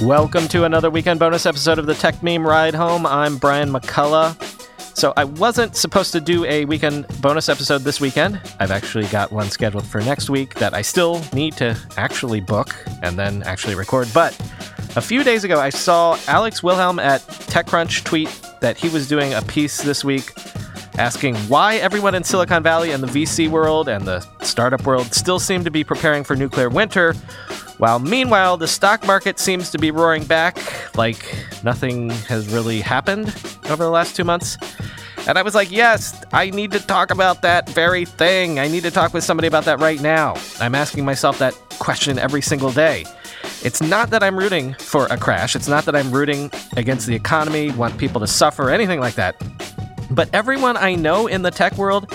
Welcome to another weekend bonus episode of the Techmeme Ride Home. I'm Brian McCullough. So, I wasn't supposed to do a weekend bonus episode this weekend. I've actually got one scheduled for next week that I still need to actually book and then actually record. But a few days ago, I saw Alex Wilhelm at TechCrunch tweet that he was doing a piece this week asking why everyone in Silicon Valley and the VC world and the startup world still seem to be preparing for nuclear winter, while meanwhile the stock market seems to be roaring back like nothing has really happened over the last two months. And I was like, yes, I need to talk about that very thing. I need to talk with somebody about that right now. I'm asking myself that question every single day. It's not that I'm rooting for a crash. It's not that I'm rooting against the economy, want people to suffer, anything like that. But everyone I know in the tech world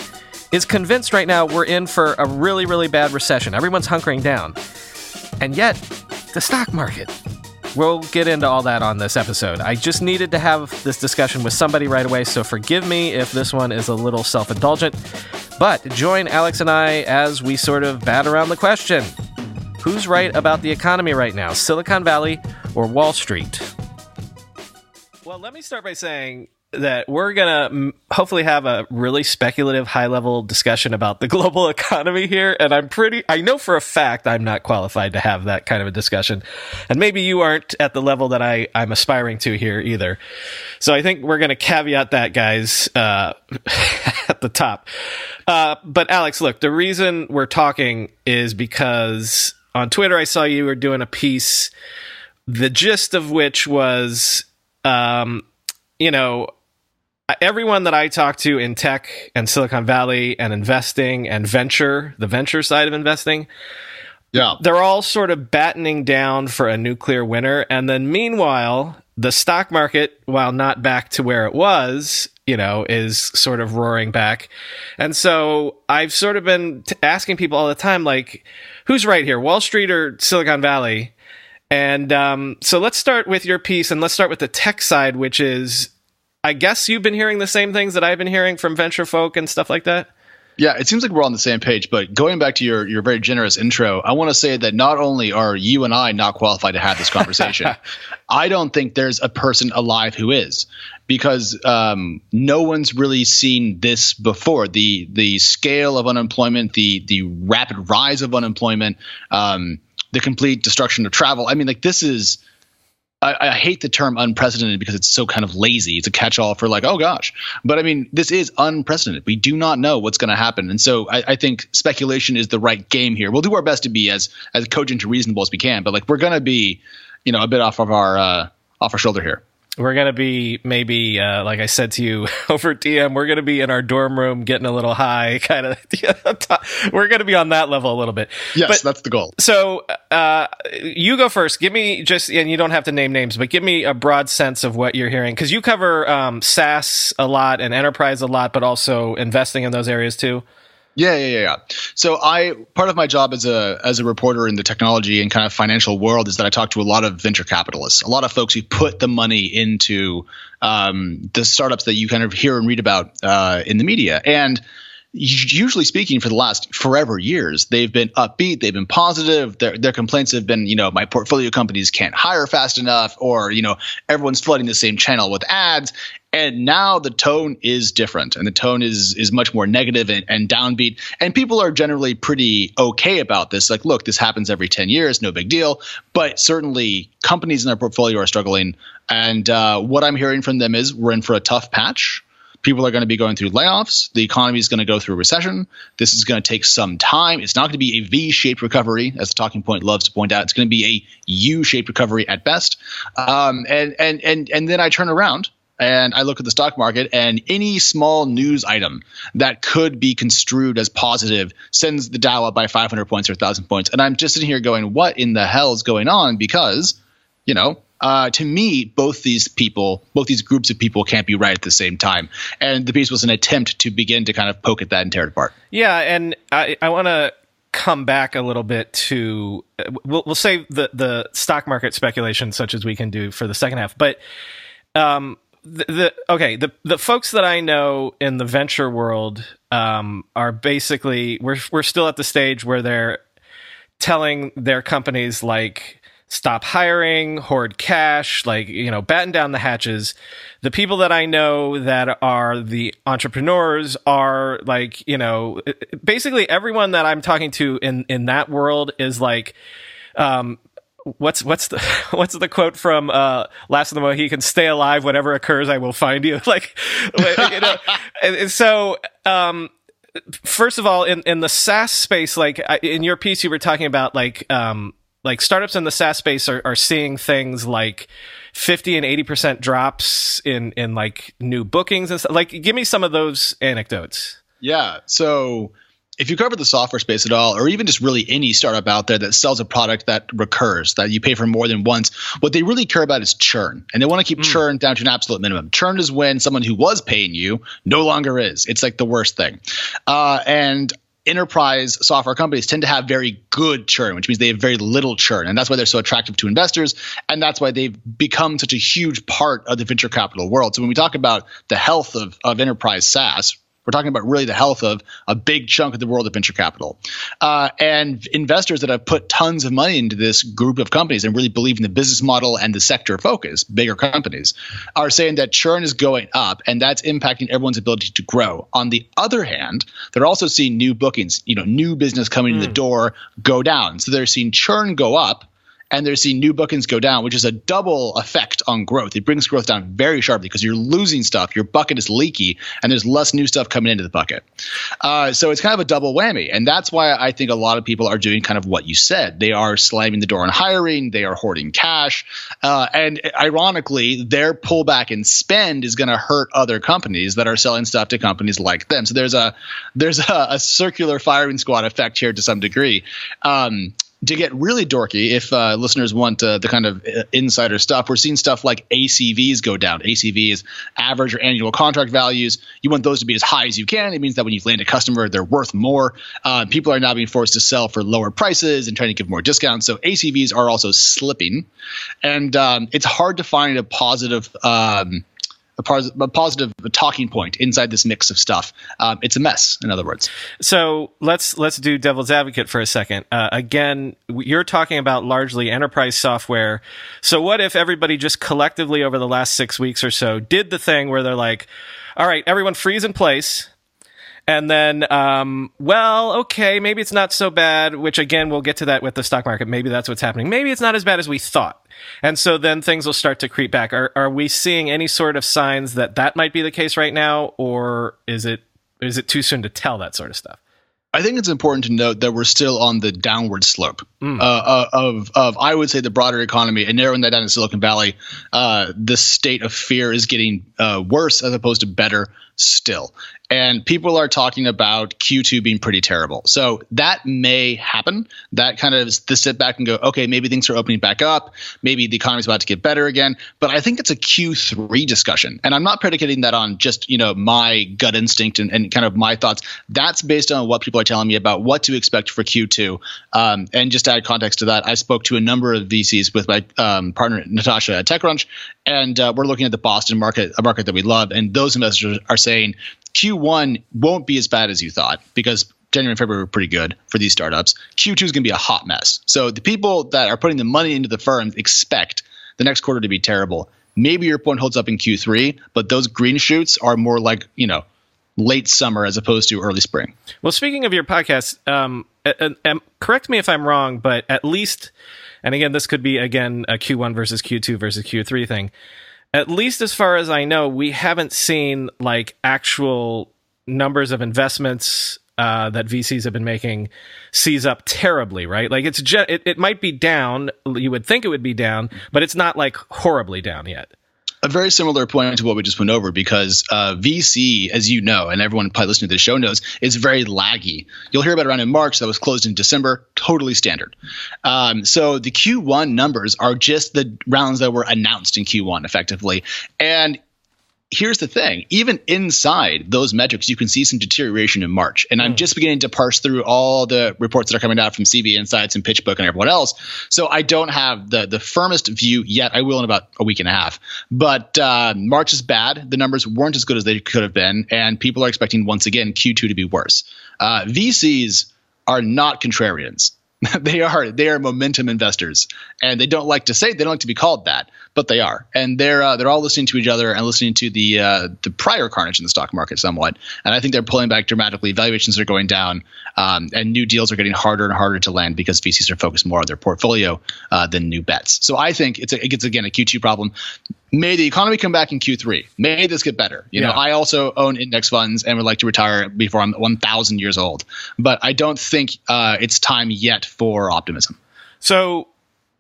is convinced right now we're in for a really, really bad recession. Everyone's hunkering down. And yet, the stock market. We'll get into all that on this episode. I just needed to have this discussion with somebody right away, so forgive me if this one is a little self indulgent. But join Alex and I as we sort of bat around the question Who's right about the economy right now, Silicon Valley or Wall Street? Well, let me start by saying that we're going to hopefully have a really speculative high level discussion about the global economy here and I'm pretty I know for a fact I'm not qualified to have that kind of a discussion and maybe you aren't at the level that I I'm aspiring to here either. So I think we're going to caveat that guys uh, at the top. Uh, but Alex, look, the reason we're talking is because on Twitter I saw you were doing a piece the gist of which was um, you know everyone that I talk to in tech and Silicon Valley and investing and venture, the venture side of investing, yeah, they're all sort of battening down for a nuclear winter. And then meanwhile, the stock market, while not back to where it was, you know, is sort of roaring back. And so I've sort of been t- asking people all the time, like, who's right here, Wall Street or Silicon Valley? And um, so let's start with your piece and let's start with the tech side, which is I guess you've been hearing the same things that I've been hearing from venture folk and stuff like that. Yeah, it seems like we're on the same page. But going back to your your very generous intro, I want to say that not only are you and I not qualified to have this conversation, I don't think there's a person alive who is, because um, no one's really seen this before. the The scale of unemployment, the the rapid rise of unemployment, um, the complete destruction of travel. I mean, like this is I, I, hate the term unprecedented because it's so kind of lazy. It's a catch-all for like, oh gosh. But I mean, this is unprecedented. We do not know what's going to happen, and so I, I, think speculation is the right game here. We'll do our best to be as as cogent and reasonable as we can, but like we're going to be, you know, a bit off of our uh, off our shoulder here we're gonna be maybe uh, like I said to you over DM. We're gonna be in our dorm room getting a little high, kind of. we're gonna be on that level a little bit. Yes, but, that's the goal. So uh, you go first. Give me just, and you don't have to name names, but give me a broad sense of what you're hearing because you cover um, SaaS a lot and enterprise a lot, but also investing in those areas too. Yeah, yeah, yeah, So I part of my job as a as a reporter in the technology and kind of financial world is that I talk to a lot of venture capitalists, a lot of folks who put the money into um, the startups that you kind of hear and read about uh, in the media. And usually speaking, for the last forever years, they've been upbeat, they've been positive. Their their complaints have been, you know, my portfolio companies can't hire fast enough, or you know, everyone's flooding the same channel with ads. And now the tone is different, and the tone is is much more negative and, and downbeat. And people are generally pretty okay about this. Like, look, this happens every ten years, no big deal. But certainly, companies in their portfolio are struggling. And uh, what I'm hearing from them is we're in for a tough patch. People are going to be going through layoffs. The economy is going to go through a recession. This is going to take some time. It's not going to be a V-shaped recovery, as the talking point loves to point out. It's going to be a U-shaped recovery at best. Um, and and and and then I turn around and I look at the stock market, and any small news item that could be construed as positive sends the Dow up by 500 points or 1,000 points. And I'm just sitting here going, what in the hell is going on? Because, you know, uh, to me, both these people, both these groups of people can't be right at the same time. And the piece was an attempt to begin to kind of poke at that and tear it apart. Yeah, and I, I want to come back a little bit to we'll, we'll the the stock market speculation such as we can do for the second half, but um the, the okay the the folks that I know in the venture world um are basically we're we're still at the stage where they're telling their companies like stop hiring, hoard cash, like, you know, batten down the hatches. The people that I know that are the entrepreneurs are like, you know, basically everyone that I'm talking to in, in that world is like, um, what's what's the what's the quote from uh last of the mohicans stay alive whatever occurs i will find you like you know and so um first of all in in the saas space like in your piece you were talking about like um like startups in the SaaS space are, are seeing things like 50 and 80% drops in, in like new bookings and stuff. Like, give me some of those anecdotes. Yeah. So if you cover the software space at all, or even just really any startup out there that sells a product that recurs, that you pay for more than once, what they really care about is churn. And they want to keep mm. churn down to an absolute minimum. Churn is when someone who was paying you no longer is. It's like the worst thing. Uh, and enterprise software companies tend to have very good churn, which means they have very little churn. And that's why they're so attractive to investors. And that's why they've become such a huge part of the venture capital world. So when we talk about the health of, of enterprise SaaS, we're talking about really the health of a big chunk of the world of venture capital. Uh, and investors that have put tons of money into this group of companies and really believe in the business model and the sector focus, bigger companies, are saying that churn is going up and that's impacting everyone's ability to grow. On the other hand, they're also seeing new bookings, you know, new business coming mm. in the hmm. door go down. So they're seeing churn go up and they're seeing new bookings go down, which is a double effect on growth. It brings growth down very sharply because you're losing stuff, your bucket is leaky, and there's less new stuff coming into the bucket. Uh, so it's kind of a double whammy, and that's why I think a lot of people are doing kind of what you said. They are slamming the door on hiring, they are hoarding cash, uh, and ironically, their pullback in spend is going to hurt other companies that are selling stuff to companies like them. So there's a there's a, a circular firing squad effect here to some degree. Um, to get really dorky, if uh, listeners want uh, the kind of uh, insider stuff, we're seeing stuff like ACVs go down. ACVs, average or annual contract values. You want those to be as high as you can. It means that when you land a customer, they're worth more. Uh, people are now being forced to sell for lower prices and trying to give more discounts. So ACVs are also slipping, and um, it's hard to find a positive. Um, a, pos- a positive talking point inside this mix of stuff. Um, it's a mess, in other words. So let's let's do devil's advocate for a second. Uh, again, you're talking about largely enterprise software. So what if everybody just collectively over the last six weeks or so did the thing where they're like, "All right, everyone freeze in place." And then, um, well, okay, maybe it's not so bad, which again, we'll get to that with the stock market. Maybe that's what's happening. Maybe it's not as bad as we thought. And so then things will start to creep back. Are, are we seeing any sort of signs that that might be the case right now? Or is it, is it too soon to tell that sort of stuff? I think it's important to note that we're still on the downward slope mm. uh, uh, of of I would say the broader economy and narrowing that down to Silicon Valley. Uh, the state of fear is getting uh, worse as opposed to better still and people are talking about Q2 being pretty terrible. So that may happen. That kind of the sit back and go, okay, maybe things are opening back up. Maybe the economy's about to get better again. But I think it's a Q3 discussion. And I'm not predicating that on just, you know, my gut instinct and, and kind of my thoughts. That's based on what people are telling me about what to expect for Q2. Um, and just to add context to that, I spoke to a number of VCs with my um, partner, Natasha at TechCrunch, and uh, we're looking at the Boston market, a market that we love. And those investors are saying Q1 won't be as bad as you thought because January and February were pretty good for these startups. Q2 is going to be a hot mess. So the people that are putting the money into the firms expect the next quarter to be terrible. Maybe your point holds up in Q3, but those green shoots are more like, you know, late summer as opposed to early spring. Well, speaking of your podcast, um, correct me if I'm wrong, but at least, and again, this could be again a Q1 versus Q2 versus Q3 thing at least as far as I know, we haven't seen like actual numbers of investments uh, that VCs have been making seize up terribly, right? Like it's it, it might be down. You would think it would be down, but it's not like horribly down yet. A very similar point to what we just went over because uh, VC, as you know, and everyone probably listening to the show knows, is very laggy. You'll hear about it around in March. That was closed in December. Totally standard. Um, so the Q1 numbers are just the rounds that were announced in Q1, effectively, and here's the thing. Even inside those metrics you can see some deterioration in march. And i'm just beginning to parse through all the reports that are coming out from cb insights and pitchbook and everyone else. So i don't have the the firmest view yet. I will in about a week and a half. But uh, march is bad. The numbers weren't as good as they could have been. And people are expecting once again q2 to be worse. Uh, vcs are not contrarians they are they are momentum investors, and they don't like to say they don't like to be called that, but they are, and they're uh, they're all listening to each other and listening to the uh, the prior carnage in the stock market somewhat, and I think they're pulling back dramatically. Valuations are going down, um, and new deals are getting harder and harder to land because VCs are focused more on their portfolio uh, than new bets. So I think it's a, it's again a Q2 problem may the economy come back in Q3. May this get better. You yeah. know, I also own index funds and would like to retire before I'm 1,000 years old. But I don't think uh, it's time yet for optimism. So,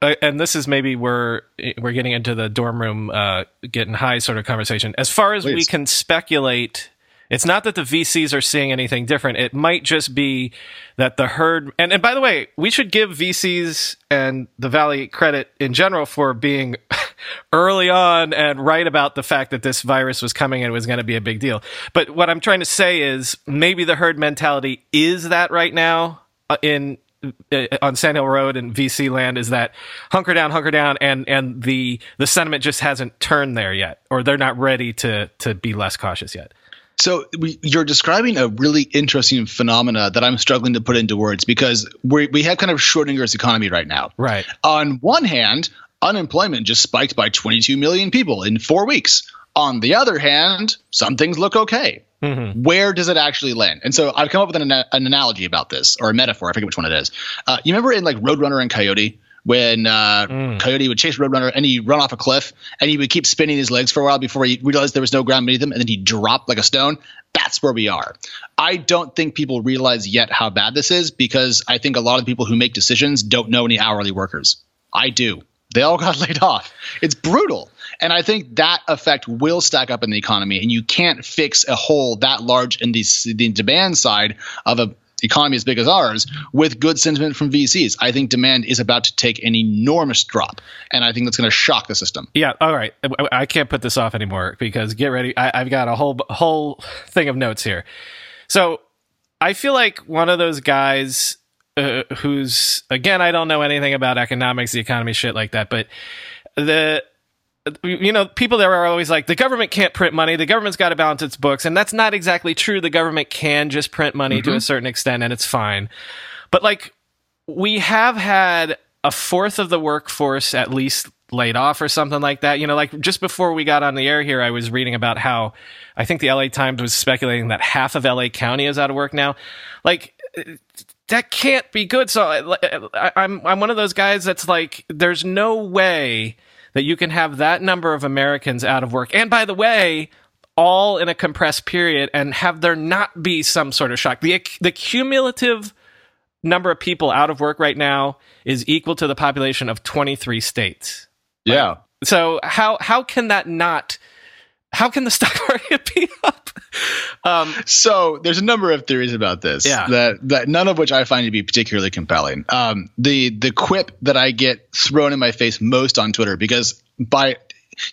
uh, and this is maybe where we're getting into the dorm room, uh, getting high sort of conversation. As far as Please. we can speculate it's not that the VCs are seeing anything different. It might just be that the herd, and, and by the way, we should give VCs and the Valley credit in general for being early on and right about the fact that this virus was coming and it was going to be a big deal. But what I'm trying to say is maybe the herd mentality is that right now uh, in uh, on Sand Hill Road and VC land is that hunker down, hunker down, and and the the sentiment just hasn't turned there yet, or they're not ready to to be less cautious yet. So we, you're describing a really interesting phenomena that I'm struggling to put into words because we we have kind of Schrodinger's economy right now. Right. On one hand, unemployment just spiked by 22 million people in four weeks. On the other hand, some things look okay. Mm-hmm. Where does it actually land? And so I've come up with an, an analogy about this or a metaphor. I forget which one it is. Uh, you remember in like Roadrunner and Coyote when uh, mm. Coyote would chase Roadrunner and he'd run off a cliff and he would keep spinning his legs for a while before he realized there was no ground beneath him and then he dropped like a stone. That's where we are. I don't think people realize yet how bad this is because I think a lot of people who make decisions don't know any hourly workers. I do. They all got laid off. It's brutal. And I think that effect will stack up in the economy, and you can't fix a hole that large in the, the demand side of a economy as big as ours with good sentiment from VCs. I think demand is about to take an enormous drop, and I think that's going to shock the system. Yeah. All right. I can't put this off anymore because get ready. I, have got a whole whole thing of notes here. So I feel like one of those guys uh, who's again, I don't know anything about economics, the economy, shit like that, but the you know, people there are always like, the government can't print money. The government's got to balance its books. And that's not exactly true. The government can just print money mm-hmm. to a mm-hmm. certain extent and it's fine. But like, we have had a fourth of the workforce at least laid off or something like that. You know, like just before we got on the air here, I was reading about how I think the LA Times was speculating that half of LA County is out of work now. Like, that can't be good. So I, I'm, I'm one of those guys that's like, there's no way that you can have that number of Americans out of work. And by the way, all in a compressed period and have there not be some sort of shock. The, the cumulative number of people out of work right now is equal to the population of 23 states. Yeah. So how how can that not how can the stock market be up? Um, so there's a number of theories about this. Yeah. That that none of which I find to be particularly compelling. Um, the the quip that I get thrown in my face most on Twitter because by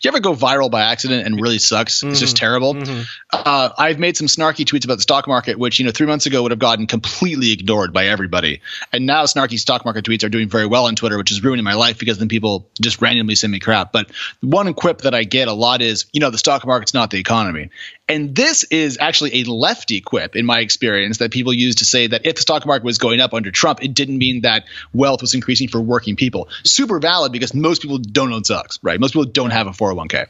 you ever go viral by accident and really sucks? Mm-hmm. It's just mm-hmm. terrible. Mm-hmm. Uh, I've made some snarky tweets about the stock market, which you know three months ago would have gotten completely ignored by everybody, and now snarky stock market tweets are doing very well on Twitter, which is ruining my life because then people just randomly send me crap. But one quip that I get a lot is, you know, the stock market's not the economy, and this is actually a lefty quip in my experience that people use to say that if the stock market was going up under Trump, it didn't mean that wealth was increasing for working people. Super valid because most people don't own stocks, right? Most people don't have a 401k.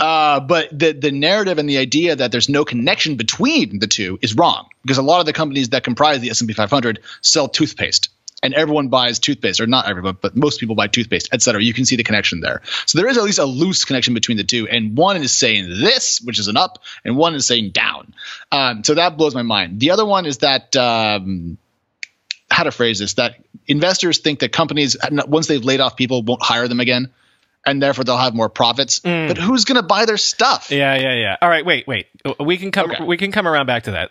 Uh, but the the narrative and the idea that there's no connection between the two is wrong because a lot of the companies that comprise the S&P 500 sell toothpaste and everyone buys toothpaste, or not everyone, but most people buy toothpaste, et cetera. You can see the connection there. So there is at least a loose connection between the two, and one is saying this, which is an up, and one is saying down. Um, so that blows my mind. The other one is that. Um, how to phrase this that investors think that companies once they've laid off people won't hire them again and therefore they'll have more profits. But who's going to buy their stuff? Yeah, yeah, yeah. All right, wait, wait. We can come. Okay. We can come around back to that.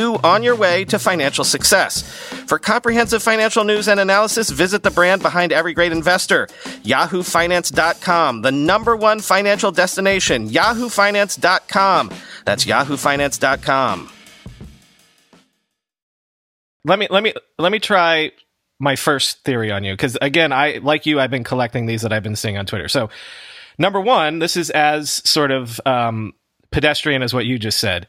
on your way to financial success. For comprehensive financial news and analysis, visit the brand behind every great investor, yahoofinance.com, the number one financial destination, yahoofinance.com. That's yahoofinance.com. Let me let me let me try my first theory on you because again, I like you, I've been collecting these that I've been seeing on Twitter. So, number one, this is as sort of um, pedestrian as what you just said.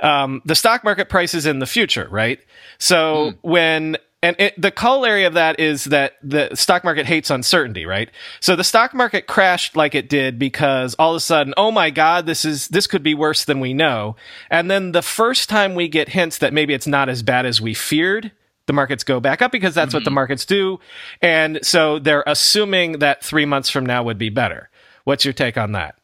Um, the stock market prices in the future, right? So when and it, the corollary of that is that the stock market hates uncertainty, right? So the stock market crashed like it did because all of a sudden, oh my God, this is this could be worse than we know. And then the first time we get hints that maybe it's not as bad as we feared, the markets go back up because that's what the markets do. And so they're assuming that three months from now would be better. What's your take on that?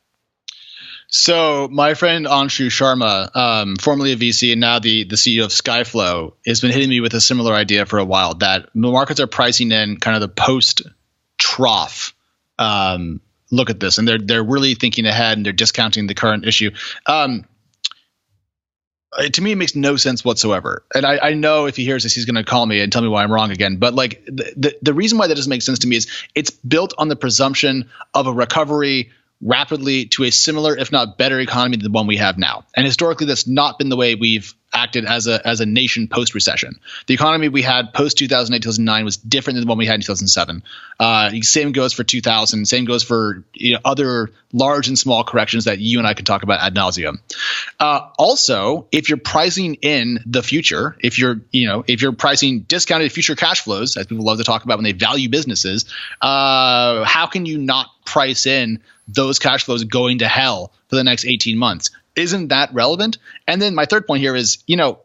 So my friend Anshu Sharma, um, formerly a VC and now the the CEO of Skyflow, has been hitting me with a similar idea for a while that the markets are pricing in kind of the post trough um, look at this, and they're they're really thinking ahead and they're discounting the current issue. Um, to me, it makes no sense whatsoever. And I, I know if he hears this, he's going to call me and tell me why I'm wrong again. But like the, the the reason why that doesn't make sense to me is it's built on the presumption of a recovery rapidly to a similar, if not better, economy than the one we have now. And historically, that's not been the way we've acted as a as a nation post recession. The economy we had post 2008 2009 was different than the one we had in 2007. Uh, same goes for 2000. Same goes for you know, other large and small corrections that you and I can talk about ad nauseum. Uh, also, if you're pricing in the future, if you're you know if you're pricing discounted future cash flows, as people love to talk about when they value businesses, uh, how can you not price in those cash flows going to hell for the next 18 months? Isn't that relevant? And then my third point here is, you know,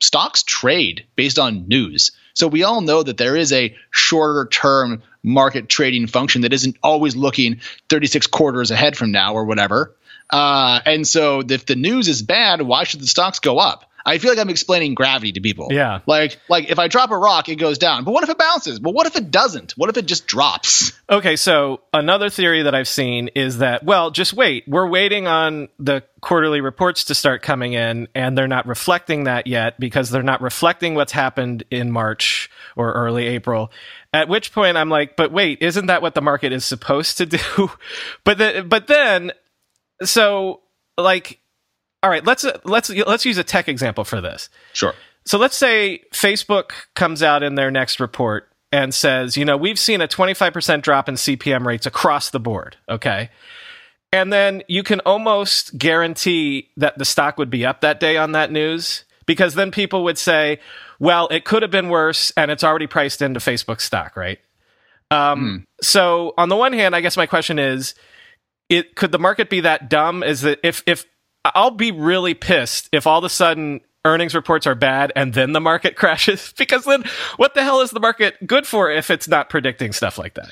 stocks trade based on news. So we all know that there is a shorter term market trading function that isn't always looking 36 quarters ahead from now or whatever. Uh, and so if the news is bad, why should the stocks go up? I feel like I'm explaining gravity to people. Yeah. Like like if I drop a rock, it goes down. But what if it bounces? Well, what if it doesn't? What if it just drops? Okay, so another theory that I've seen is that, well, just wait. We're waiting on the quarterly reports to start coming in, and they're not reflecting that yet because they're not reflecting what's happened in March or early April. At which point I'm like, but wait, isn't that what the market is supposed to do? but the, but then, so like, all right, let's let's let's use a tech example for this. Sure. So let's say Facebook comes out in their next report and says, you know, we've seen a 25% drop in CPM rates across the board. Okay. And then you can almost guarantee that the stock would be up that day on that news because then people would say, well, it could have been worse and it's already priced into Facebook stock, right? Um, So on the one hand, I guess my question is, it could the market be that dumb? Is that if if I'll be really pissed if all of a sudden earnings reports are bad and then the market crashes because then what the hell is the market good for if it's not predicting stuff like that?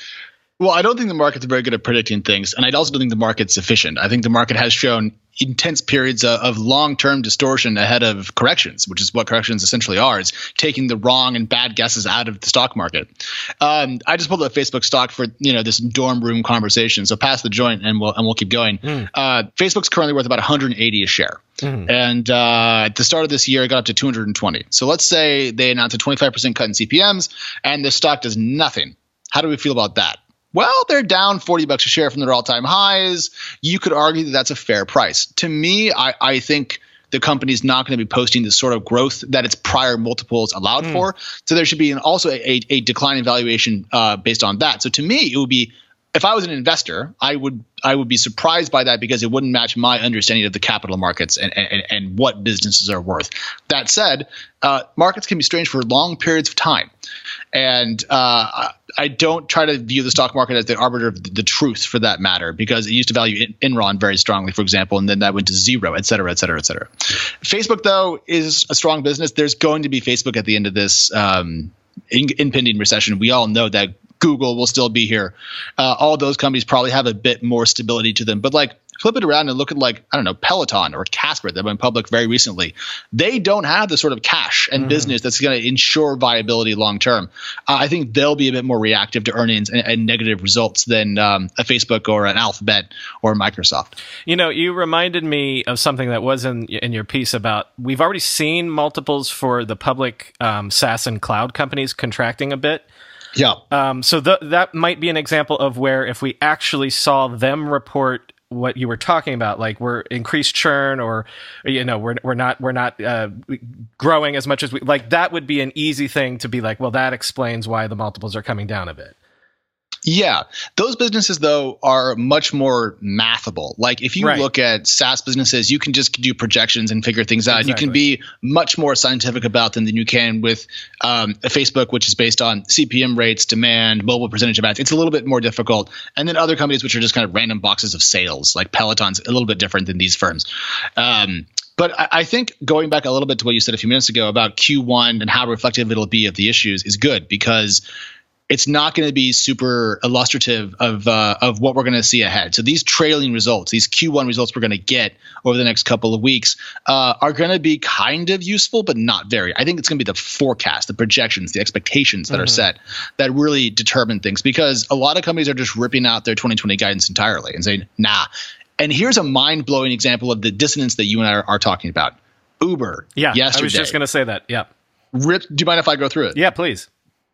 Well, I don't think the market's very good at predicting things, and I also don't think the market's efficient. I think the market has shown intense periods of, of long-term distortion ahead of corrections, which is what corrections essentially are: is taking the wrong and bad guesses out of the stock market. Um, I just pulled up Facebook stock for you know this dorm room conversation, so pass the joint and we'll and we'll keep going. Uh, Facebook's currently worth about 180 a share. And uh, at the start of this year, it got up to 220. So let's say they announce a 25% cut in CPMs, and the stock does nothing. How do we feel about that? Well, they're down 40 bucks a share from their all-time highs. You could argue that that's a fair price. To me, I, I think the company's not going to be posting the sort of growth that its prior multiples allowed for. So there should be an, also a, a decline in valuation uh, based on that. So to me, it would be if I was an investor, I would I would be surprised by that because it wouldn't match my understanding of the capital markets and and, and what businesses are worth. That said, uh, markets can be strange for long periods of time, and uh, I don't try to view the stock market as the arbiter of the truth for that matter because it used to value Enron very strongly, for example, and then that went to zero, et cetera, et cetera, et cetera. Facebook though is a strong business. There's going to be Facebook at the end of this. Um, in, impending recession, we all know that Google will still be here. Uh, all those companies probably have a bit more stability to them. But like flip it around and look at like I don't know Peloton or Casper that went public very recently. They don't have the sort of cash and business that's going to ensure viability long term. Uh, I think they'll be a bit more reactive to earnings and, and negative results than um, a Facebook or an Alphabet or Microsoft. You know, you reminded me of something that was in in your piece about we've already seen multiples for the public um, SaaS and cloud companies contracting a bit. Yeah. Um, so th- that might be an example of where if we actually saw them report what you were talking about, like we're increased churn or you know we're we're not we're not uh, growing as much as we like, that would be an easy thing to be like, well, that explains why the multiples are coming down a bit. Yeah, those businesses though are much more mathable. Like if you Right. look at SaaS businesses, you can just do projections and figure things out. You can be much more scientific about them than you can with um, a Facebook, which is based on CPM rates, demand, mobile percentage of ads. It's a little bit more difficult. And then other companies, which are just kind of random boxes of sales, like Peloton's a little bit different than these firms. Um, but I, I think going back a little bit to what you said a few minutes ago about Q1 and how reflective it'll be of the issues is good because it's not going to be super illustrative of uh, of what we're going to see ahead. So these trailing results, these Q1 results we're going to get over the next couple of weeks, uh, are going to be kind of useful, but not very. I think it's going to be the forecast, the projections, the expectations that are set that really determine things. Because a lot of companies are just ripping out their 2020 guidance entirely and saying, "Nah." And here's a mind blowing example of the dissonance that you and I are, are talking about. Uber, Yeah, yesterday. I was just going to say that. Yeah, Rip, do you mind if I go through it? yeah, please.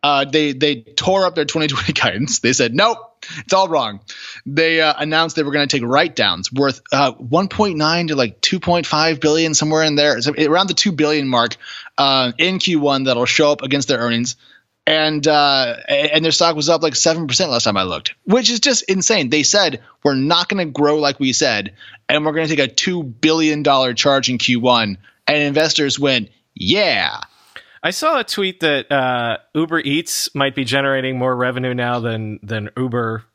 Uh, they they tore up their 2020 guidance. They said nope, it's all wrong. They uh, announced they were going to take write downs worth uh, 1.9 to like 2.5 billion somewhere in there, so around the two billion mark uh, in Q1 that'll show up against their earnings. And uh, and their stock was up like seven percent last time I looked, which is just insane. They said we're not going to grow like we said, and we're going to take a two billion dollar charge in Q1. And investors went, yeah, I saw a tweet that uh, Uber Eats might be generating more revenue now than than Uber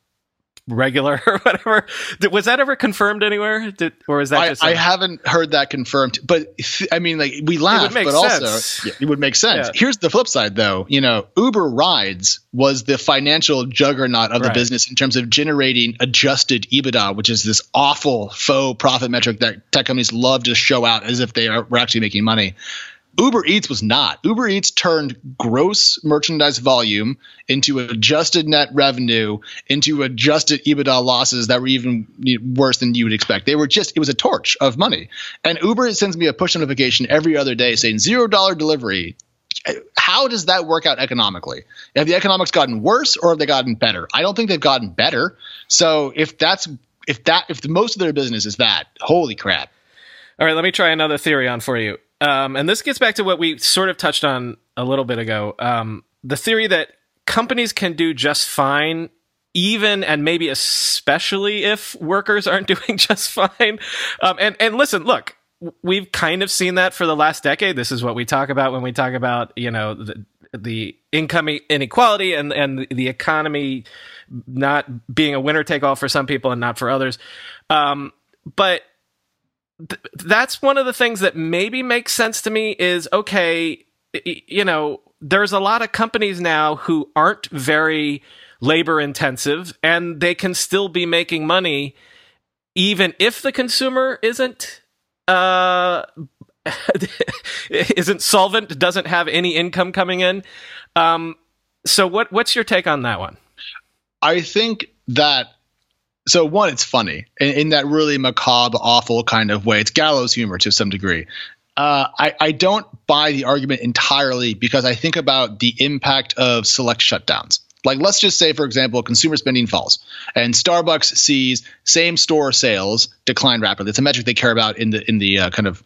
regular or whatever. Did, was that ever confirmed anywhere? Did, or was that I, just I haven't heard that confirmed, but th- I mean, like we laugh, but sense. also yeah, it would make sense. Yeah. Here's the flip side, though. You know, Uber Rides was the financial juggernaut of the business in terms of generating adjusted EBITDA, which is this awful faux profit metric that tech companies love to show out as if they are, were actually making money. Uber Eats was not. Uber Eats turned gross merchandise volume into adjusted net revenue into adjusted EBITDA losses that were even worse than you would expect. They were just, it was a torch of money. And Uber sends me a push notification every other day saying zero dollar delivery. How does that work out economically? Have the economics gotten worse or have they gotten better? I don't think they've gotten better. So if that's, if that, if most of their business is that, holy crap. All right, let me try another theory on for you. Um, and this gets back to what we sort of touched on a little bit ago. Um, the theory that companies can do just fine, even and maybe especially if workers aren't doing just fine. Um, and and listen, look, we've kind of seen that for the last decade. This is what we talk about when we talk about you know the, the income inequality and and the economy not being a winner take all for some people and not for others. Um, but th- that's one of the things that maybe makes sense to me is okay you know there's a lot of companies now who aren't very labor intensive and they can still be making money even if the consumer isn't uh isn't solvent doesn't have any income coming in. Um so what what's your take on that one? I think that so one, it's funny in, in that really macabre, awful kind of way. It's gallows humor to some degree. Uh, I, I don't buy the argument entirely because I think about the impact of select shutdowns. Like, let's just say, for example, consumer spending falls and Starbucks sees same store sales decline rapidly. It's a metric they care about in the in the uh, kind of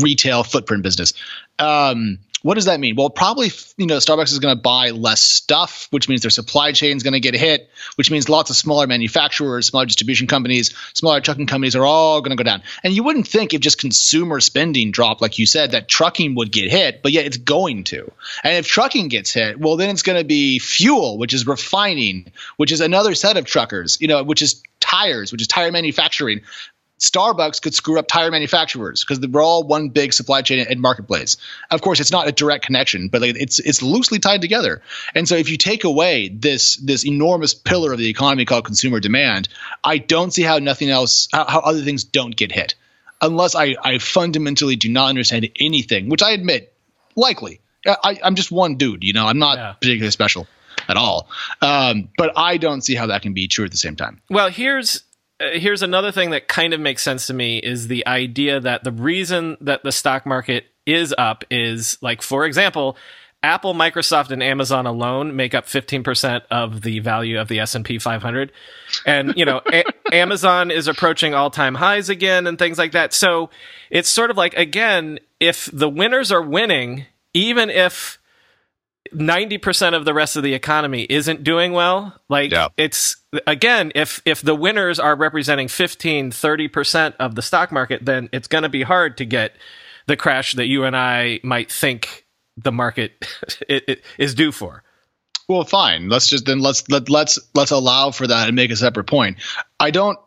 retail footprint business. Um, what does that mean? Well, probably you know Starbucks is going to buy less stuff, which means their supply chain is going to get hit, which means lots of smaller manufacturers, smaller distribution companies, smaller trucking companies are all going to go down. And you wouldn't think if just consumer spending dropped, like you said, that trucking would get hit, but yet it's going to. And if trucking gets hit, well, then it's going to be fuel, which is refining, which is another set of truckers, you know, which is tires, which is tire manufacturing. Starbucks could screw up tire manufacturers because we're all one big supply chain and marketplace. Of course, it's not a direct connection, but like it's it's loosely tied together. And so, if you take away this this enormous pillar of the economy called consumer demand, I don't see how nothing else, how, how other things don't get hit, unless I I fundamentally do not understand anything, which I admit, likely. I, I'm just one dude, you know. I'm not Yeah. particularly special at all, um, but I don't see how that can be true at the same time. Well, here's here's another thing that kind of makes sense to me is the idea that the reason that the stock market is up is like for example, Apple, Microsoft and Amazon alone make up 15% of the value of the S&P 500. And you know, a- Amazon is approaching all-time highs again and things like that. So, it's sort of like again, if the winners are winning, even if 90% of the rest of the economy isn't doing well like Yeah. it's again if if the winners are representing 15 30% of the stock market then it's going to be hard to get the crash that you and I might think the market it, it is due for Well, fine. Let's just then let's let, let's let's allow for that and make a separate point. I don't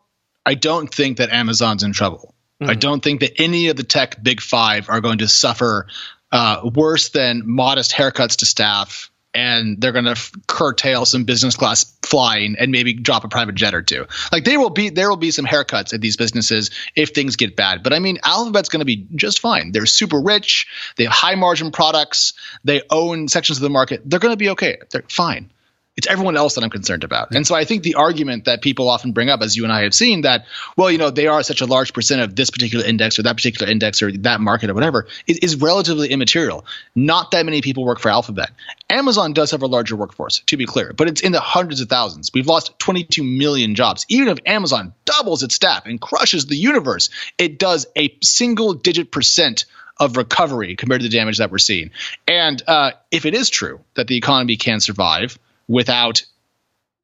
I don't think that Amazon's in trouble. I mm-hmm. don't think that any of the tech big five are going to suffer uh, worse than modest haircuts to staff, and they're going to f- curtail some business class flying and maybe drop a private jet or two. Like there will be there will be some haircuts at these businesses if things get bad. But I mean, Alphabet's going to be just fine. They're super rich. They have high margin products. They own sections of the market. They're going to be okay. They're fine. It's everyone else that I'm concerned about. And so I think the argument that people often bring up, as you and I have seen, that, well, you know, they are such a large percent of this particular index or that particular index or that market or whatever, is, is relatively immaterial. Not that many people work for Alphabet. Amazon does have a larger workforce, to be clear, but it's in the hundreds of thousands. We've lost 22 million jobs. Even if Amazon doubles its staff and crushes the universe, it does a single digit percent of recovery compared to the damage that we're seeing. And uh, if it is true that the economy can survive without,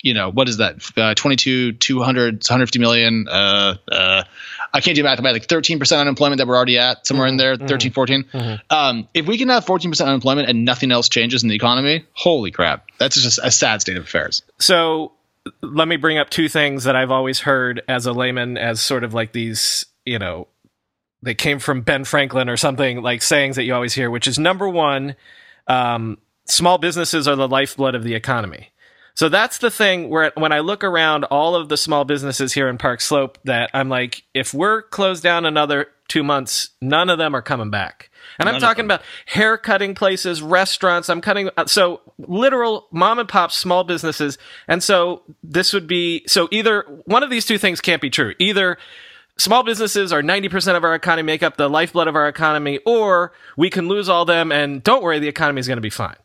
you know, what is that? Uh, 22, 200, 150 million. Uh, uh, I can't do math, but like 13% unemployment that we're already at, somewhere in there, 13, 14. Um, if we can have 14% unemployment and nothing else changes in the economy, holy crap. That's just a sad state of affairs. so let me bring up two things that I've always heard as a layman as sort of like these, you know, they came from Ben Franklin or something like sayings that you always hear, which is number one, um, small businesses are the lifeblood of the economy. So that's the thing where when I look around all of the small businesses here in Park Slope, that I'm like, if we're closed down another two months, none of them are coming back. And I'm talking about hair cutting places, restaurants. I'm cutting uh, so literal mom and pop small businesses. And so this would be so either one of these two things can't be true. Either small businesses are 90% of our economy, make up the lifeblood of our economy, or we can lose all them and don't worry, the economy is going to be fine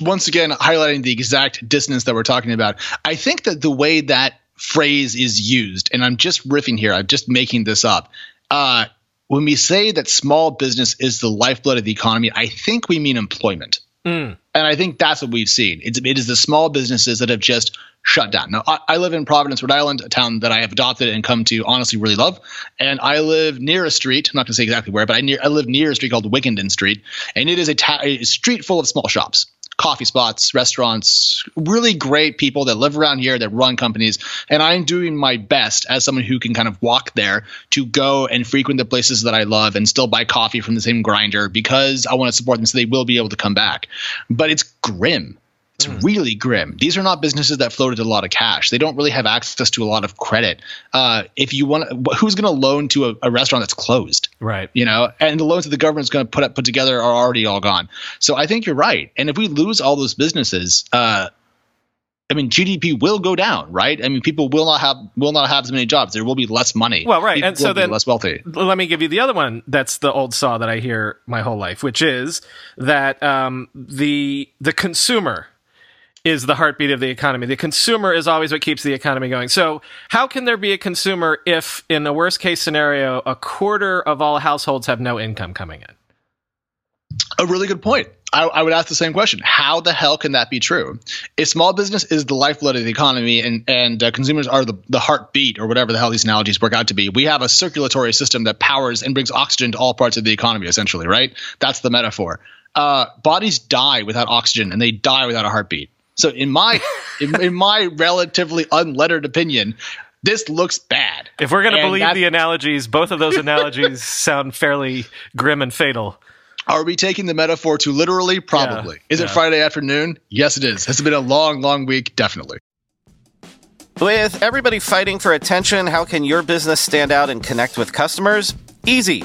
once again highlighting the exact dissonance that we're talking about. I think that the way that phrase is used, and I'm just riffing here, I'm just making this up. Uh, when we say that small business is the lifeblood of the economy, I think we mean employment. Mm. And I think that's what we've seen. It's, it is the small businesses that have just shut down. Now, I, I, live in Providence, Rhode Island, a town that I have adopted and come to honestly really love. And I live near a street. I'm not going to say exactly where, but I, near, I live near a street called Wickenden Street. And it is a, ta- a street full of small shops coffee spots, restaurants, really great people that live around here that run companies. And I'm doing my best as someone who can kind of walk there to go and frequent the places that I love and still buy coffee from the same grinder because I want to support them so they will be able to come back. But it's grim it's mm. really grim. These are not businesses that floated a lot of cash. They don't really have access to a lot of credit. Uh, if you want, who's going to loan to a, a, restaurant that's closed? Right. You know, and the loans that the government's going to put up, put together are already all gone. So I think you're right. And if we lose all those businesses, uh, I mean, GDP will go down, right? I mean, people will not have will not have as many jobs. There will be less money. Well, right, people and so then less wealthy. Let me give you the other one. That's the old saw that I hear my whole life, which is that um, the the consumer is the heartbeat of the economy. The consumer is always what keeps the economy going. So, how can there be a consumer if, in a worst case scenario, a quarter of all households have no income coming in? A really good point. I, I, would ask the same question: How the hell can that be true? If small business is the lifeblood of the economy, and and uh, consumers are the the heartbeat, or whatever the hell these analogies work out to be, we have a circulatory system that powers and brings oxygen to all parts of the economy. Essentially, right? That's the metaphor. Uh, bodies die without oxygen, and they die without a heartbeat. So in my in, in my relatively unlettered opinion, this looks bad. If we're going to believe the analogies, both of those analogies sound fairly grim and fatal. Are we taking the metaphor too literally? Probably. Yeah, is yeah. it Friday afternoon? Yes, it is. It's been a long, long week. Definitely. With everybody fighting for attention, how can your business stand out and connect with customers? Easy.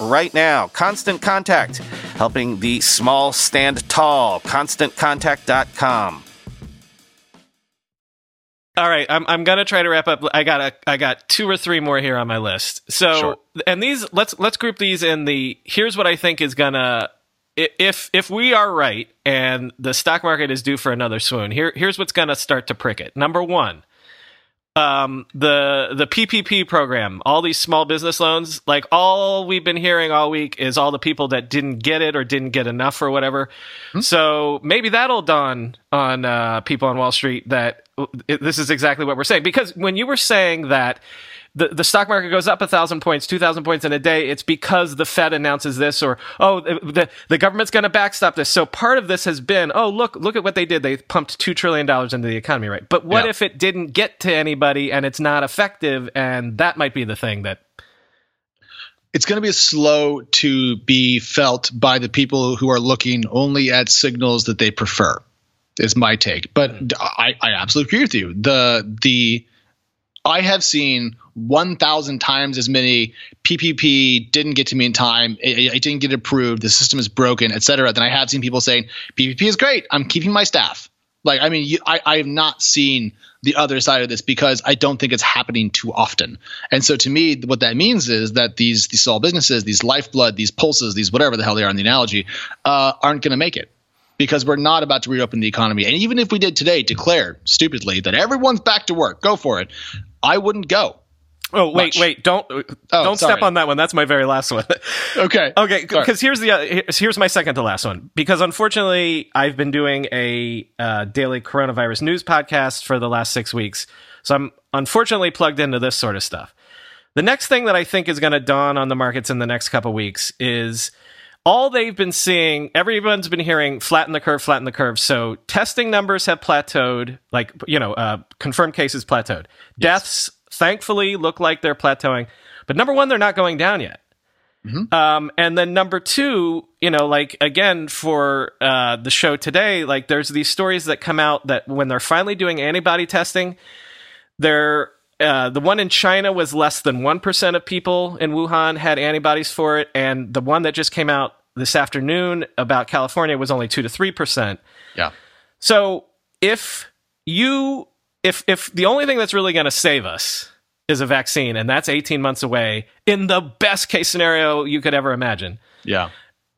right now. Constant Contact, helping the small stand tall. ConstantContact.com. All right, I'm I'm gonna try to wrap up. I got a I got two or three more here on my list. So sure. and these let's let's group these in the here's what I think is gonna if if we are right and the stock market is due for another swoon. Here here's what's gonna start to prick it. Number one, um, the the PPP program, all these small business loans, like all we've been hearing all week is all the people that didn't get it or didn't get enough or whatever. Hmm. So maybe that'll dawn on uh, people on Wall Street that it, this is exactly what we're saying. Because when you were saying that the, the stock market goes up a thousand points, two thousand points in a day, it's because the Fed announces this, or oh, the the government's going to backstop this. So part of this has been, oh, look, look at what they did. They pumped two trillion dollars into the economy, right? But what yeah. if it didn't get to anybody and it's not effective? And that might be the thing that it's going to be slow to be felt by the people who are looking only at signals that they prefer is my take. But mm-hmm. I, I absolutely agree with you. The the I have seen 1,000 times as many PPP didn't get to me in time. It, it, didn't get approved. The system is broken, et cetera. Then I have seen people saying PPP is great. I'm keeping my staff. Like, I mean, you, I, I have not seen the other side of this because I don't think it's happening too often. And so to me, what that means is that these these small businesses, these lifeblood, these pulses, these whatever the hell they are in the analogy, uh, aren't going to make it because we're not about to reopen the economy. And even if we did today declare stupidly that everyone's back to work, go for it. I wouldn't go. Oh wait, much. wait! Don't oh, don't sorry. step on that one. That's my very last one. okay, okay. Because here's the uh, here's my second to last one. Because unfortunately, I've been doing a uh, daily coronavirus news podcast for the last six weeks, so I'm unfortunately plugged into this sort of stuff. The next thing that I think is going to dawn on the markets in the next couple weeks is all they've been seeing, everyone's been hearing flatten the curve, flatten the curve. So testing numbers have plateaued, like, you know, uh, confirmed cases plateaued. Yes. Deaths, thankfully, look like they're plateauing. But number one, they're not going down yet. Mm-hmm. Um, and then number two, you know, like again for uh, the show today, like there's these stories that come out that when they're finally doing antibody testing, they're uh, the one in China was less than 1% of people in Wuhan had antibodies for it. And the one that just came out this afternoon about California was only 2 to 3%. Yeah. So if you, if, if the only thing that's really going to save us is a vaccine, and that's 18 months away in the best case scenario you could ever imagine. Yeah.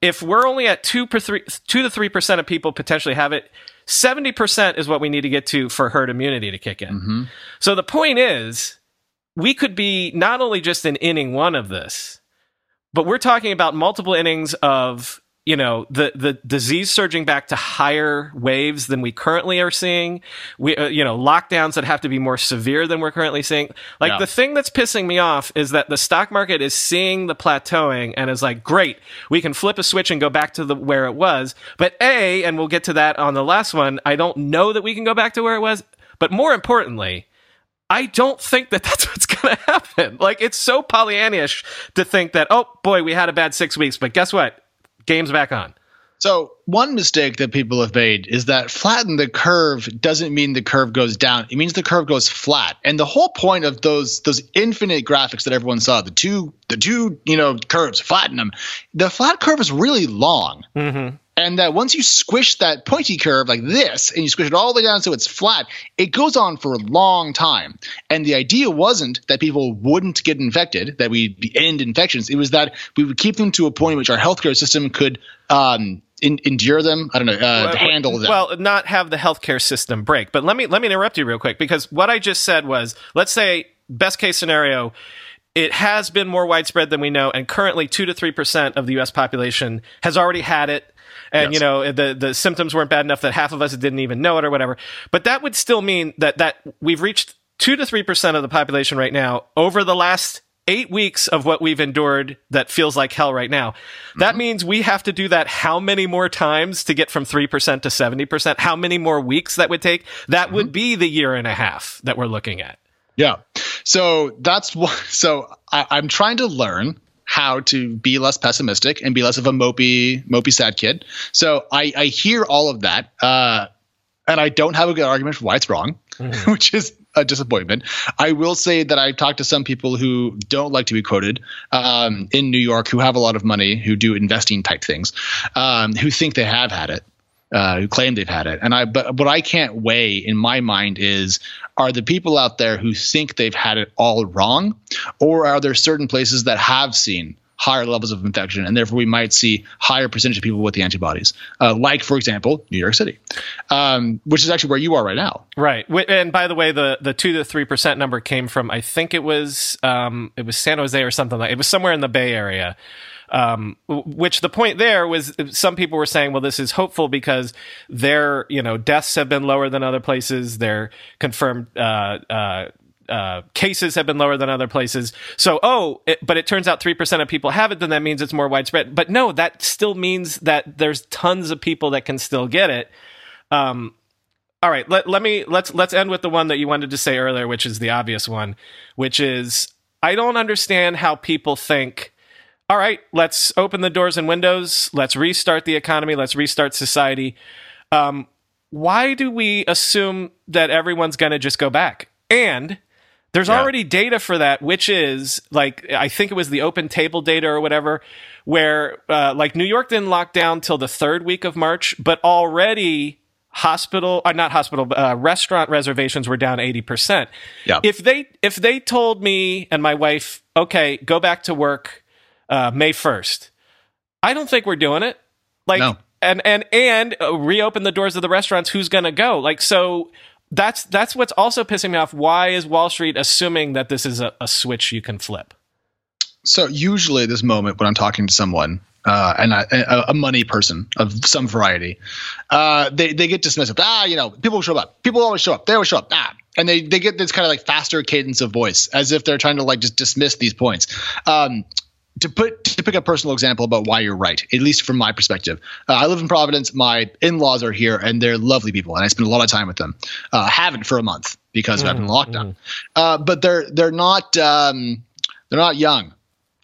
If we're only at 2 per 3 2 to 3% of people potentially have it, 70% is what we need to get to for herd immunity to kick in. Mm-hmm. So the point is, we could be not only just in inning one of this, but we're talking about multiple innings of you know the the disease surging back to higher waves than we currently are seeing we uh, you know lockdowns that have to be more severe than we're currently seeing like yeah. the thing that's pissing me off is that the stock market is seeing the plateauing and is like great we can flip a switch and go back to the where it was but a and we'll get to that on the last one i don't know that we can go back to where it was but more importantly I don't think that that's what's going to happen. Like, it's so Pollyannish to think that, oh boy, we had a bad six weeks, but guess what? Game's back on. So one mistake that people have made is that flatten the curve doesn't mean the curve goes down. It means the curve goes flat. And the whole point of those those infinite graphics that everyone saw, the two the two you know curves, flatten them. The flat curve is really long. Mm-hmm. And that once you squish that pointy curve like this and you squish it all the way down so it's flat, it goes on for a long time. And the idea wasn't that people wouldn't get infected, that we'd end infections. It was that we would keep them to a point in which our healthcare system could um, in, endure them. I don't know, uh, well, handle them. Well, not have the healthcare system break. But let me let me interrupt you real quick because what I just said was, let's say best case scenario, it has been more widespread than we know, and currently two to three percent of the U.S. population has already had it and yes. you know the the symptoms weren't bad enough that half of us didn't even know it or whatever. But that would still mean that that we've reached two to three percent of the population right now over the last eight weeks of what we've endured that feels like hell right now. That mm-hmm. means we have to do that how many more times to get from 3% to 70%? How many more weeks that would take? That mm-hmm. would be the year and a half that we're looking at. Yeah. So that's what, so I, I'm trying to learn how to be less pessimistic and be less of a mopey, mopey sad kid. So I, I hear all of that, uh, and I don't have a good argument for why it's wrong, mm-hmm. which is a disappointment. I will say that I've talked to some people who don't like to be quoted um, in New York, who have a lot of money, who do investing type things, um, who think they have had it. Uh, who claim they've had it. And I, but what I can't weigh in my mind is, are the people out there who think they've had it all wrong, or are there certain places that have seen higher levels of infection, and therefore we might see higher percentage of people with the antibodies, uh, like for example New York City, um, which is actually where you are right now. Right, and by the way, the the two to three percent number came from I think it was um, it was San Jose or something like it was somewhere in the Bay Area. Um, which the point there was some people were saying, well, this is hopeful because their, you know, deaths have been lower than other places. Their confirmed, uh, uh, uh, cases have been lower than other places. So, oh, it, but it turns out 3% of people have it, then that means it's more widespread. But no, that still means that there's tons of people that can still get it. Um, all right, let, let me let's let's end with the one that you wanted to say earlier, which is the obvious one, which is I don't understand how people think all right, let's open the doors and windows. Let's restart the economy. Let's restart society. Um, why do we assume that everyone's going to just go back? And there's Yeah. already data for that, which is like I think it was the open table data or whatever, where uh, like New York didn't lock down till the third week of March, but already hospital, uh, not hospital, uh, restaurant reservations were down eighty percent. Yeah. If they if they told me and my wife, okay, go back to work uh, May first, I don't think we're doing it. Like No. and and and uh, reopen the doors of the restaurants. Who's going to go? Like so. That's that's what's also pissing me off. Why is Wall Street assuming that this is a, a switch you can flip? So usually at this moment when I'm talking to someone, uh, and I, a, a money person of some variety, uh, they they get dismissive. Ah, you know, people show up. People always show up. They always show up. Ah, and they they get this kind of like faster cadence of voice, as if they're trying to like just dismiss these points. Um, to put to pick a personal example about why you're right, at least from my perspective. Uh, I live in Providence. My in-laws are here, and they're lovely people, and I spend a lot of time with them. Uh, haven't for a month because I've been in lockdown. Uh, but they're they're not um, they're not young.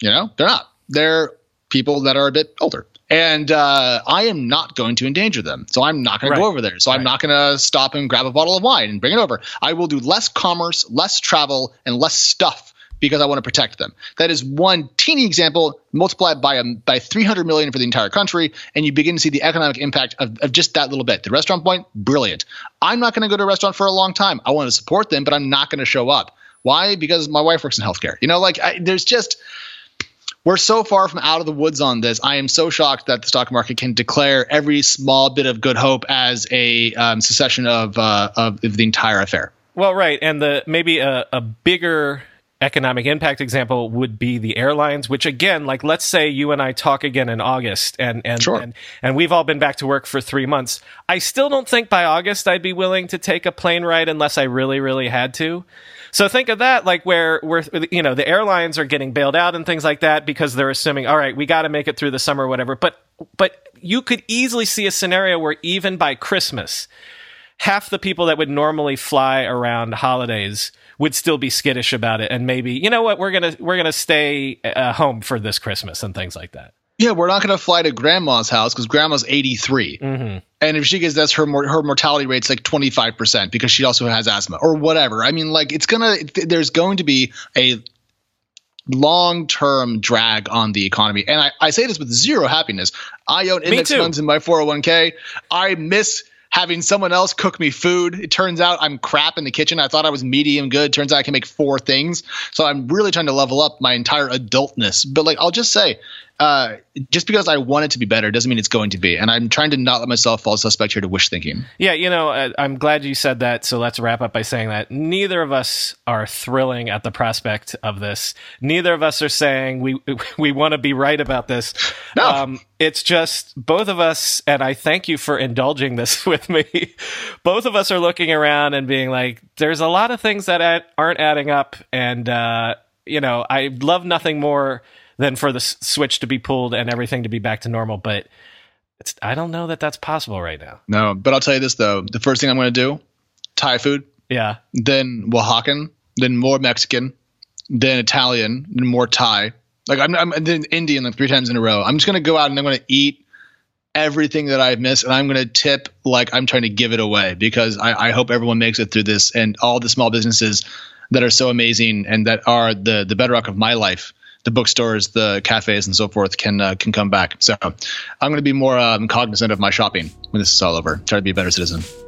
You know, they're not. They're people that are a bit older. And uh, I am not going to endanger them. So I'm not going to go over there. So I'm not going to stop and grab a bottle of wine and bring it over. I will do less commerce, less travel, and less stuff because I want to protect them. That is one teeny example multiplied by um, by 300 million for the entire country, and you begin to see the economic impact of, of just that little bit. The restaurant point, brilliant. I'm not going to go to a restaurant for a long time. I want to support them, but I'm not going to show up. Why? Because my wife works in healthcare. You know, like I, there's just we're so far from out of the woods on this. I am so shocked that the stock market can declare every small bit of good hope as a um, secession of, uh, of of the entire affair. Well, right, and the maybe a, a bigger economic impact example would be the airlines. Which again, like let's say you and I talk again in August, and and Sure. and, and we've all been back to work for three months. I still don't think by August I'd be willing to take a plane ride unless I really, really had to. So think of that, like where where you know the airlines are getting bailed out and things like that because they're assuming, all right, we got to make it through the summer, or whatever. But but you could easily see a scenario where even by Christmas, half the people that would normally fly around holidays would still be skittish about it, and maybe you know what, we're gonna we're gonna stay uh, home for this Christmas and things like that. Yeah, we're not going to fly to grandma's house because grandma's 83. Mm-hmm. And if she gets that's her mor- her mortality rate's like 25% because she also has asthma or whatever. I mean, like it's gonna th- there's going to be a long term drag on the economy. And I, I say this with zero happiness. I own index funds in my 401k. I miss having someone else cook me food. It turns out I'm crap in the kitchen. I thought I was medium good. Turns out I can make four things. So I'm really trying to level up my entire adultness. But like I'll just say, uh, just because I want it to be better doesn't mean it's going to be. And I'm trying to not let myself fall suspect here to wish thinking. Yeah, you know, uh, I'm glad you said that. So let's wrap up by saying that neither of us are thrilling at the prospect of this. Neither of us are saying we we want to be right about this. No. Um, it's just both of us, and I thank you for indulging this with me. both of us are looking around and being like, "There's a lot of things that aren't adding up," and uh, you know, I love nothing more than for the switch to be pulled and everything to be back to normal, but. It's, I don't know that that's possible right now. No, but I'll tell you this though: the first thing I'm going to do, Thai food, Yeah. then Oaxacan, then more Mexican, then Italian, then more Thai. Like I'm, I'm then Indian like three times in a row. I'm just going to go out and I'm going to eat everything that I've missed, and I'm going to tip like I'm trying to give it away because I, I hope everyone makes it through this, and all the small businesses that are so amazing and that are the the bedrock of my life. The bookstores, the cafes, and so forth can uh, can come back. So, I'm going to be more um, cognizant of my shopping when this is all over. Try to be a better citizen.